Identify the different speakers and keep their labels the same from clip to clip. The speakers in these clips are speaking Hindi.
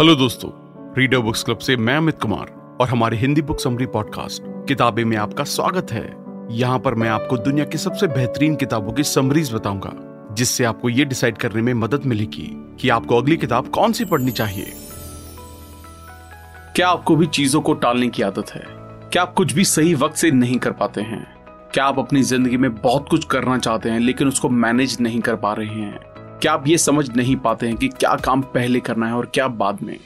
Speaker 1: हेलो दोस्तों रीडर बुक्स क्लब से मैं अमित कुमार और हमारे हिंदी बुक समरी पॉडकास्ट किताबें में आपका स्वागत है। यहाँ पर मैं आपको दुनिया की सबसे बेहतरीन किताबों की समरीज बताऊँगा, जिससे आपको ये डिसाइड करने में मदद मिलेगी कि आपको अगली किताब कौन सी पढ़नी चाहिए।
Speaker 2: क्या आपको भी चीज़ों को टालने की आदत है? क्या आप कुछ भी सही वक्त से नहीं कर पाते हैं? क्या आप अपनी ज़िंदगी में बहुत कुछ करना चाहते हैं, लेकिन उसको मैनेज नहीं कर पा रहे हैं? क्या आप ये समझ नहीं पाते हैं कि क्या काम पहले करना है और क्या बाद में?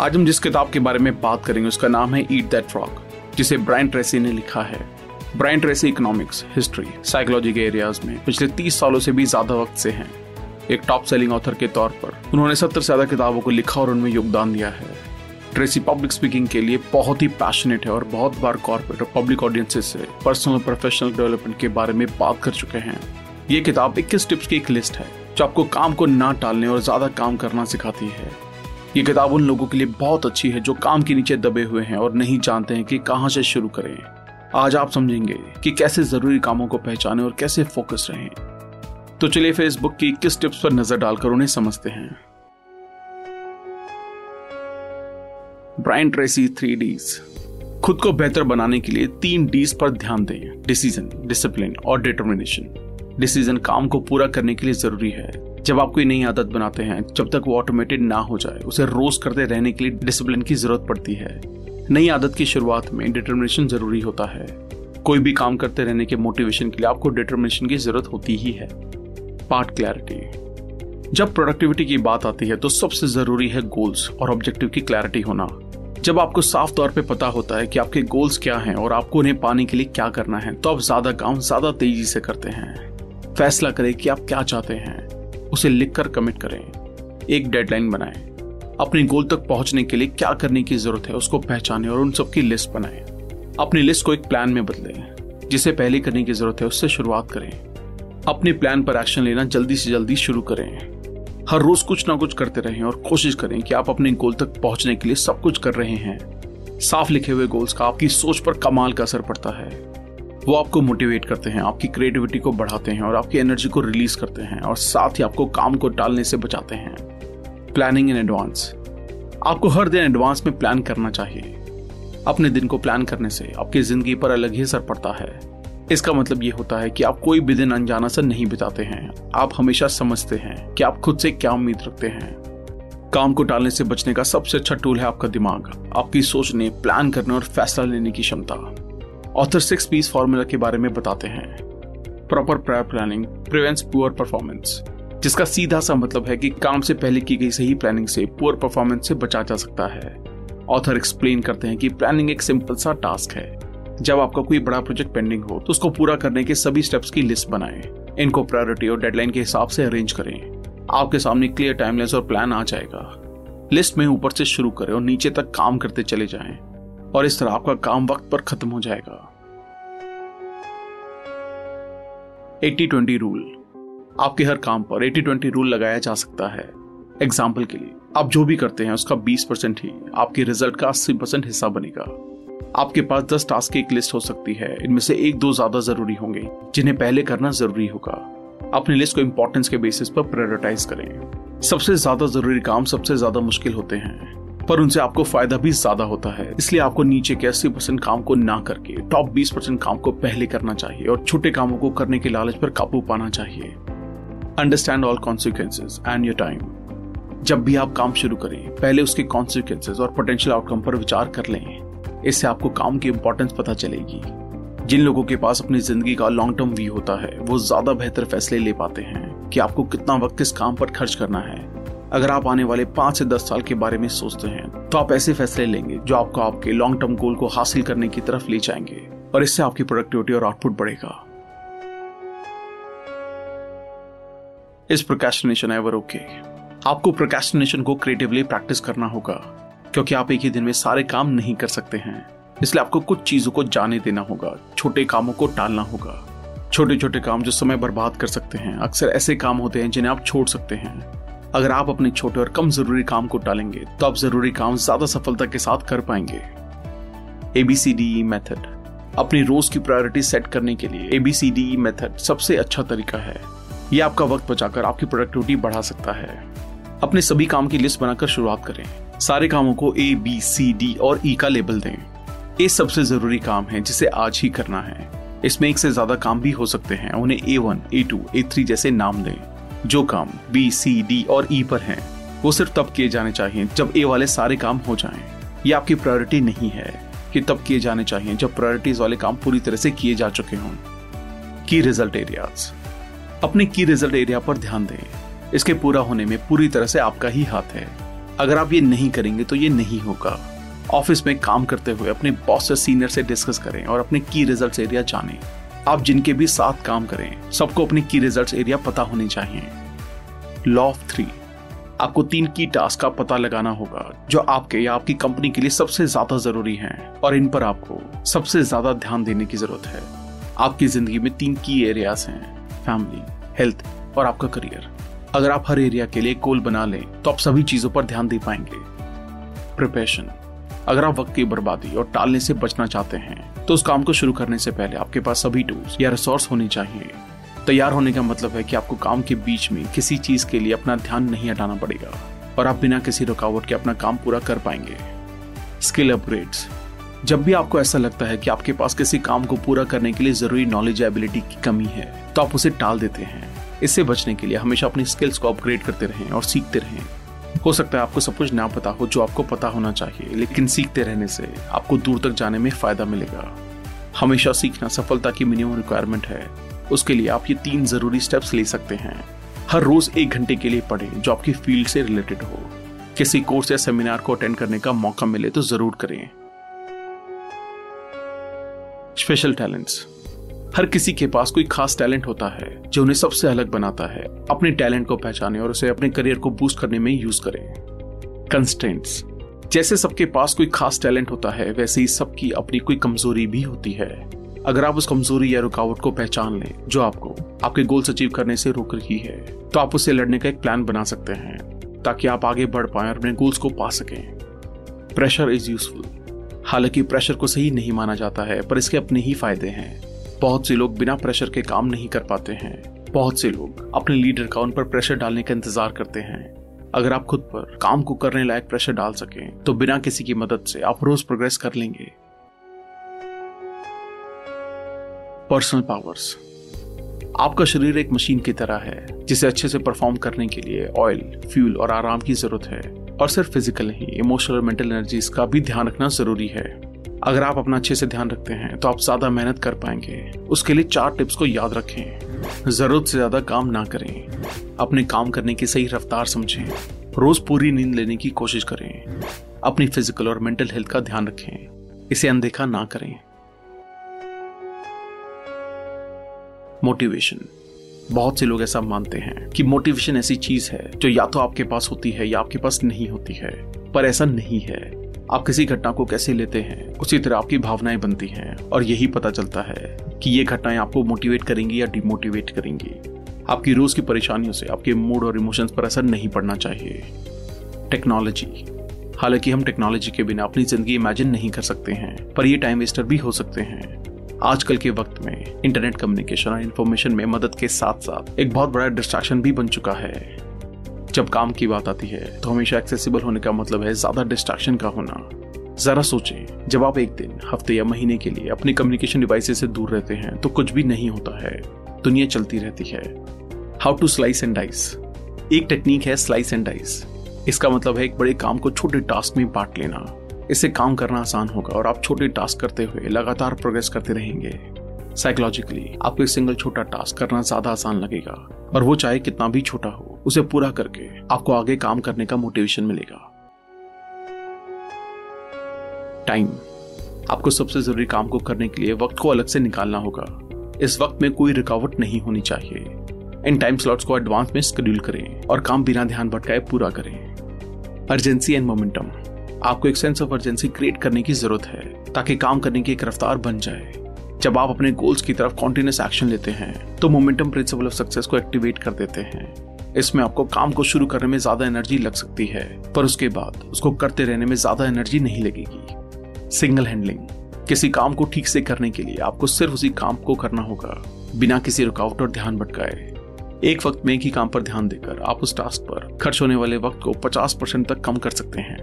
Speaker 2: आज हम जिस किताब के बारे में बात करेंगे, उसका नाम है ईट दैट फ्रॉक जिसे ब्रायन ट्रेसी ने लिखा है। Brian Tracy economics history psychology के एरियाज़ में पिछले तीस सालों से भी ज़्यादा वक्त से हैं। एक टॉप सेलिंग ऑथर के तौर पर। उन्होंने सत्तर से ज़्यादा किताबों को लिखा और उनमें योगदान दिया है। ट्रेसी पब्लिक स्पीकिंग के लिए बहुत ही पैशनेट है और बहुत बार कॉर्पोरेट और पब्लिक ऑडियंसेस से पर्सनल प्रोफेशनल डेवलपमेंट के बारे में बात कर चुके हैं। ये किताब 21 टिप्स की एक लिस्ट है। जो आपको काम को ना टालने और ज़्यादा काम करना सिखाती है। ये किताब उन लोगों के लिए बहुत अच्छी है जो काम के नीचे दबे हुए हैं और नहीं जानते हैं कि कहाँ से शुरू करें। आज आप समझेंगे कि कैसे ज़रूरी कामों को पहचाने और कैसे फोकस रहें। तो चलिए फेसबुक की किस टिप्स पर नज़र डालकर उन्हें समझते हैं। ब्राइन ट्रेसी थ्री डीज खुद को बेहतर बनाने के लिए तीन डीज पर ध्यान दें। डिसीज़न डिसिप्लिन और डिटर्मिनेशन डिसीज़न काम को पूरा करने के लिए ज़रूरी है। जब आप कोई नई आदत बनाते हैं, जब तक वो ऑटोमेटेड ना हो जाए, उसे रोज करते रहने के लिए डिसिप्लिन की ज़रूरत पड़ती है। नई आदत की शुरुआत में डिटर्मिनेशन ज़रूरी होता है। कोई भी काम करते रहने के मोटिवेशन के लिए आपको डिटर्मिनेशन की ज़रूरत होती ही है। पार्ट क्लैरिटी जब प्रोडक्टिविटी की बात आती है तो सबसे ज़रूरी है गोल्स और ऑब्जेक्टिव की क्लैरिटी होना। जब आपको साफ़ तौर पे पता होता है कि आपके गोल्स क्या हैं और आपको उन्हें पाने के लिए क्या करना है तो आप ज़्यादा काम ज़्यादा तेज़ी से करते हैं। फैसला करें कि आप क्या चाहते हैं। उसे लिखकर कमिट करें। एक डेडलाइन बनाएँ। अपने गोल तक पहुँचने के लिए क्या करने की ज़रूरत है, उसको पहचानें और उन सबकी लिस्ट बनाएँ। अपनी लिस्ट को एक प्लान में बदलें। जिसे पहले करने की ज़रूरत है, उससे शुरुआत करें। अपने प्लान पर एक्शन लेना जल्दी से जल्दी शुरू करें। हर रोज कुछ ना कुछ करते रहें और कोशिश करें कि आप अपने गोल तक पहुँचने के लिए सब कुछ कर रहे हैं। साफ़ लिखे हुए गोल्स का आपकी सोच पर कमाल का असर पड़ता है। वो आपको मोटिवेट करते हैं, आपकी क्रिएटिविटी को बढ़ाते हैं और आपकी एनर्जी को रिलीज़ करते हैं और साथ ही आपको काम को टालने से बचाते हैं। प्लानिंग इन एडवांस आपको हर दिन एडवांस में प्लान करना चाहिए। अपने दिन को प्लान करने से आपकी ज़िंदगी पर अलग ही असर पड़ता है। इसका मतलब ये होता है कि आप कोई भी दिन अनजाना से नहीं बिताते हैं। आप हमेशा समझते हैं कि आप खुद से क्या उम्मीद रखते हैं। काम को टालने से बचने का सबसे अच्छा टूल है आपका दिमाग। आपकी सोचने प्लान करने और फैसला लेने की क्षमता। ऑथर सिक्स पीस फॉर्मूला के बारे में बताते हैं। Proper prior planning prevents poor performance जिसका सीधा सा मतलब है कि काम से पहले की गई सही प्लानिंग से पुअर परफॉर्मेंस से बचा जा सकता है। ऑथर एक्सप्लेन करते हैं कि प्लानिंग एक सिंपल सा टास्क है। जब आपका कोई बड़ा प्रोजेक्ट पेंडिंग हो तो उसको पूरा करने के सभी स्टेप्स की लिस्ट बनाएँ। इनको प्रायोरिटी और डेडलाइन के हिसाब से अरेंज करें। आपके सामने क्लियर टाइमलेस और प्लान आ जाएगा। लिस्ट में ऊपर से शुरू करें और नीचे तक काम करते चले जाएँ। और इस तरह आपका काम वक्त पर खत्म हो जाएगा। 80-20 रूल। आपके हर काम पर 80-20 रूल लगाया जा सकता है। एग्ज़ाम्पल के लिए, आप जो भी करते हैं, उसका 20 परसेंट ही, आपके रिज़ल्ट का 80 परसेंट हिस्सा बनेगा। आपके पास 10 टास्क की एक लिस्ट हो सकती है, इनमें से एक दो ज़्यादा ज़रूरी होंगे, जिन्हें पहले करना ज़रूरी होगा। अपनी लिस्ट को इंपॉर्टेंस के बेसिस पर प्रायोरिटाइज करें। सबसे ज़्यादा ज़रूरी काम सबसे ज़्यादा मुश्किल होते हैं। पर उनसे आपको फ़ायदा भी ज़्यादा होता है। इसलिए आपको नीचे के अस्सी परसेंट काम को ना करके टॉप बीस परसेंट काम को पहले करना चाहिए और छोटे कामों को करने के लालच पर काबू पाना चाहिए। Understand all consequences and your time जब भी आप काम शुरू करें, पहले उसके कॉन्सिक्वेंसेज और पोटेंशियल आउटकम पर विचार कर लें। इससे आपको काम की इंपॉर्टेंस पता चलेगी। जिन लोगों के पास अपनी ज़िंदगी का लॉन्ग टर्म व्यू होता है, वो ज़्यादा बेहतर फैसले ले पाते हैं कि आपको कितना वक्त किस काम पर खर्च करना है। अगर आप आने वाले पाँच से दस साल के बारे में सोचते हैं तो आप ऐसे फैसले लेंगे जो आपको आपके लॉन्ग टर्म गोल को हासिल करने की तरफ़ ले जाएँगे और इससे आपकी प्रोडक्टिविटी और आउटपुट बढ़ेगा। इस प्रोकेस्टिनेशन एवर ओके आपको प्रोकेस्टिनेशन को क्रिएटिवली प्रैक्टिस करना होगा, क्योंकि आप एक ही दिन में सारे काम नहीं कर सकते हैं। इसलिए आपको कुछ चीज़ों को जाने देना होगा, छोटे कामों को टालना होगा। छोटे छोटे काम जो समय बर्बाद कर सकते हैं, अक्सर ऐसे काम होते हैं जिन्हें आप छोड़ सकते हैं। अगर आप अपने छोटे और कम ज़रूरी काम को टालेंगे तो आप ज़रूरी काम ज़्यादा सफलता के साथ कर पाएँगे। एबीसीडी मेथड अपनी रोज की प्रायोरिटी सेट करने के लिए एबीसीडी मेथड सबसे अच्छा तरीका है। यह आपका वक्त बचाकर आपकी प्रोडक्टिविटी बढ़ा सकता है। अपने सभी काम की लिस्ट बनाकर शुरुआत करें। सारे कामों को ए बी सी डी और ई e का लेबल दें। ए सबसे ज़रूरी काम है जिसे आज ही करना है। इसमें एक से ज़्यादा काम भी हो सकते हैं। उन्हें A one A two A three जैसे नाम दें। जो काम बी सी डी और ई पर हैं, वो सिर्फ़ तब किए जाने चाहिए जब ए वाले सारे काम हो जाएँ। ये आपकी प्रायोरिटी नहीं है कि तब किए जाने चाहिए जब प्रायोरिटीज वाले काम पूरी तरह से किए जा चुके हों। की रिज़ल्ट एरियाज़ अपने की रिज़ल्ट एरिया पर ध्यान दें। इसके पूरा होने में पूरी तरह से आपका ही हाथ है। अगर आप ये नहीं करेंगे तो ये नहीं होगा। ऑफ़िस में काम करते हुए अपने बॉस से सीनियर से डिस्कस करें और अपने की रिजल्ट्स एरिया जानें। आप जिनके भी साथ काम करें, सबको अपने की रिजल्ट्स एरिया पता होने चाहिए। लॉ ऑफ़ थ्री आपको तीन की टास्क का पता लगाना होगा, जो आपके या आपकी कंपनी के लिए सबसे ज़्यादा ज़रूरी हैं। और इन पर आपको सबसे ज़्यादा ध्यान देने की ज़रूरत है। आपकी ज़िंदगी में तीन की एरियाज़ हैं फैमिली हेल्थ और आपका करियर अगर आप हर एरिया के लिए गोल बना लें तो आप सभी चीज़ों पर ध्यान दे पाएँगे। प्रिपरेशन अगर आप वक्त की बर्बादी और टालने से बचना चाहते हैं तो उस काम को शुरू करने से पहले आपके पास सभी टूल्स या रिसोर्स होने चाहिए। तैयार होने का मतलब है कि आपको काम के बीच में किसी चीज़ के लिए अपना ध्यान नहीं हटाना पड़ेगा और आप बिना किसी रुकावट के अपना काम पूरा कर पाएँगे। स्किल अपग्रेड्स जब भी आपको ऐसा लगता है कि आपके पास किसी काम को पूरा करने के लिए ज़रूरी नॉलेज एबिलिटी की कमी है तो आप उसे टाल देते हैं। इससे बचने के लिए हमेशा अपनी स्किल्स को अपग्रेड करते रहें और सीखते रहें। हो सकता है आपको सब कुछ ना पता हो, जो आपको पता होना चाहिए, लेकिन सीखते रहने से आपको दूर तक जाने में फ़ायदा मिलेगा। हमेशा सीखना सफलता की मिनिमम रिक्वायरमेंट है। उसके लिए आप ये तीन ज़रूरी स्टेप्स ले सकते हैं। हर रोज एक घंटे के लिए पढ़ें, जो आपकी फ़ील्ड से रिलेटेड हो। किसी कोर्स या सेमिनार को अटेंड करने का मौका मिले तो ज़रूर करें। स्पेशल टैलेंट्स हर किसी के पास कोई खास टैलेंट होता है जो उन्हें सबसे अलग बनाता है। अपने टैलेंट को पहचाने और उसे अपने करियर को बूस्ट करने में यूज़ करें। कंस्टेंट्स जैसे सबके पास कोई खास टैलेंट होता है, वैसे ही सबकी अपनी कोई कमज़ोरी भी होती है। अगर आप उस कमज़ोरी या रुकावट को पहचान लें, जो आपको आपके गोल्स अचीव करने से रोक रही है तो आप उसे लड़ने का एक प्लान बना सकते हैं, ताकि आप आगे बढ़ पाए और अपने गोल्स को पा सकें। प्रेशर इज़ यूजफुल हालाँकि प्रेशर को सही नहीं माना जाता है, पर इसके अपने ही फ़ायदे हैं। बहुत से लोग बिना प्रेशर के काम नहीं कर पाते हैं। बहुत से लोग अपने लीडर का उन पर प्रेशर डालने का इंतज़ार करते हैं। अगर आप खुद पर काम को करने लायक प्रेशर डाल सकें तो बिना किसी की मदद से आप रोज प्रोग्रेस कर लेंगे। पर्सनल पावर्स आपका शरीर एक मशीन की तरह है, जिसे अच्छे से परफॉर्म करने के लिए ऑयल फ्यूल और आराम की ज़रूरत है। और सिर्फ़ फ़िज़िकल नहीं इमोशनल और मेंटल एनर्जीज का भी ध्यान रखना ज़रूरी है। अगर आप अपना अच्छे से ध्यान रखते हैं तो आप ज़्यादा मेहनत कर पाएँगे। उसके लिए चार टिप्स को याद रखें। ज़रूरत से ज़्यादा काम ना करें। अपने काम करने की सही रफ्तार समझें। रोज पूरी नींद लेने की कोशिश करें। अपनी फ़िज़िकल और मेंटल हेल्थ का ध्यान रखें। इसे अनदेखा ना करें। मोटिवेशन बहुत से लोग ऐसा मानते हैं कि मोटिवेशन ऐसी चीज़ है जो या तो आपके पास होती है या आपके पास नहीं होती है। पर ऐसा नहीं है। आप किसी घटना को कैसे लेते हैं, उसी तरह आपकी भावनाएँ बनती हैं और यही पता चलता है कि ये घटनाएँ आपको मोटिवेट करेंगी या डिमोटिवेट करेंगी। आपकी रोज की परेशानियों से आपके मूड और इमोशंस पर असर नहीं पड़ना चाहिए। टेक्नोलॉजी हालाँकि हम टेक्नोलॉजी के बिना अपनी ज़िंदगी इमेजिन नहीं कर सकते हैं, पर ये टाइम वेस्टर भी हो सकते हैं। आजकल के वक्त में इंटरनेट कम्युनिकेशन और इन्फॉर्मेशन में मदद के साथ साथ एक बहुत बड़ा डिस्ट्रैक्शन भी बन चुका है। जब काम की बात आती है तो हमेशा एक्सेसिबल होने का मतलब है ज़्यादा डिस्ट्रैक्शन का होना। जरा सोचें, जब आप एक दिन, हफ़्ते या महीने के लिए अपनी कम्युनिकेशन डिवाइसेस से दूर रहते हैं तो कुछ भी नहीं होता है। दुनिया चलती रहती है। How to slice and dice एक टेक्निक है स्लाइस एंड डाइस इसका मतलब है एक बड़े काम को छोटे टास्क में बांट लेना। इससे काम करना आसान होगा और आप छोटे टास्क करते हुए लगातार प्रोग्रेस करते रहेंगे। साइकोलॉजिकली आपको एक सिंगल छोटा टास्क करना ज़्यादा आसान लगेगा और वो चाहे कितना भी छोटा हो, उसे पूरा करके आपको आगे काम करने का मोटिवेशन मिलेगा। टाइम आपको सबसे ज़रूरी काम को करने के लिए वक्त को अलग से निकालना होगा। इस वक्त में कोई रुकावट नहीं होनी चाहिए। इन टाइम स्लॉट्स को एडवांस में स्कड्यूल करें और काम बिना ध्यान भटकाए पूरा करें। अर्जेंसी एंड मोमेंटम आपको एक सेंस ऑफ़ अर्जेंसी क्रिएट करने की ज़रूरत है, ताकि काम करने की एक रफ्तार बन जाए। जब आप अपने गोल्स की तरफ़ कॉन्टिन्यूस एक्शन लेते हैं तो मोमेंटम प्रिंसिपल ऑफ़ सक्सेस को एक्टिवेट कर देते हैं। इसमें आपको काम को शुरू करने में ज़्यादा एनर्जी लग सकती है, पर उसके बाद उसको करते रहने में ज़्यादा एनर्जी नहीं लगेगी। सिंगल हैंडलिंग किसी काम को ठीक से करने के लिए आपको सिर्फ़ उसी काम को करना होगा, बिना किसी रुकावट और ध्यान भटकाए। एक वक्त में एक ही काम पर ध्यान देकर आप उस टास्क पर खर्च होने वाले वक्त को 50 परसेंट तक कम कर सकते हैं।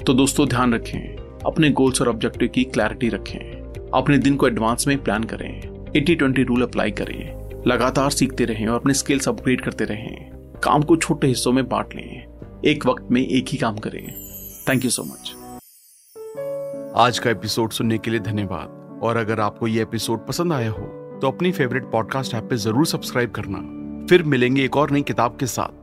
Speaker 2: तो दोस्तों, ध्यान रखें, अपने गोल्स और ऑब्जेक्टिव की क्लैरिटी रखें। अपने दिन को एडवांस में प्लान करें एटी ट्वेंटी रूल अप्लाई करें लगातार सीखते रहें और अपने स्किल्स अपग्रेड करते रहें काम को छोटे हिस्सों में बांट लें। एक वक्त में एक ही काम करें। थैंक यू सो मच
Speaker 1: आज का एपिसोड सुनने के लिए धन्यवाद। और अगर आपको ये एपिसोड पसंद आया हो तो अपनी फेवरेट पॉडकास्ट ऐप पे ज़रूर सब्सक्राइब करना। फिर मिलेंगे एक और नई किताब के साथ।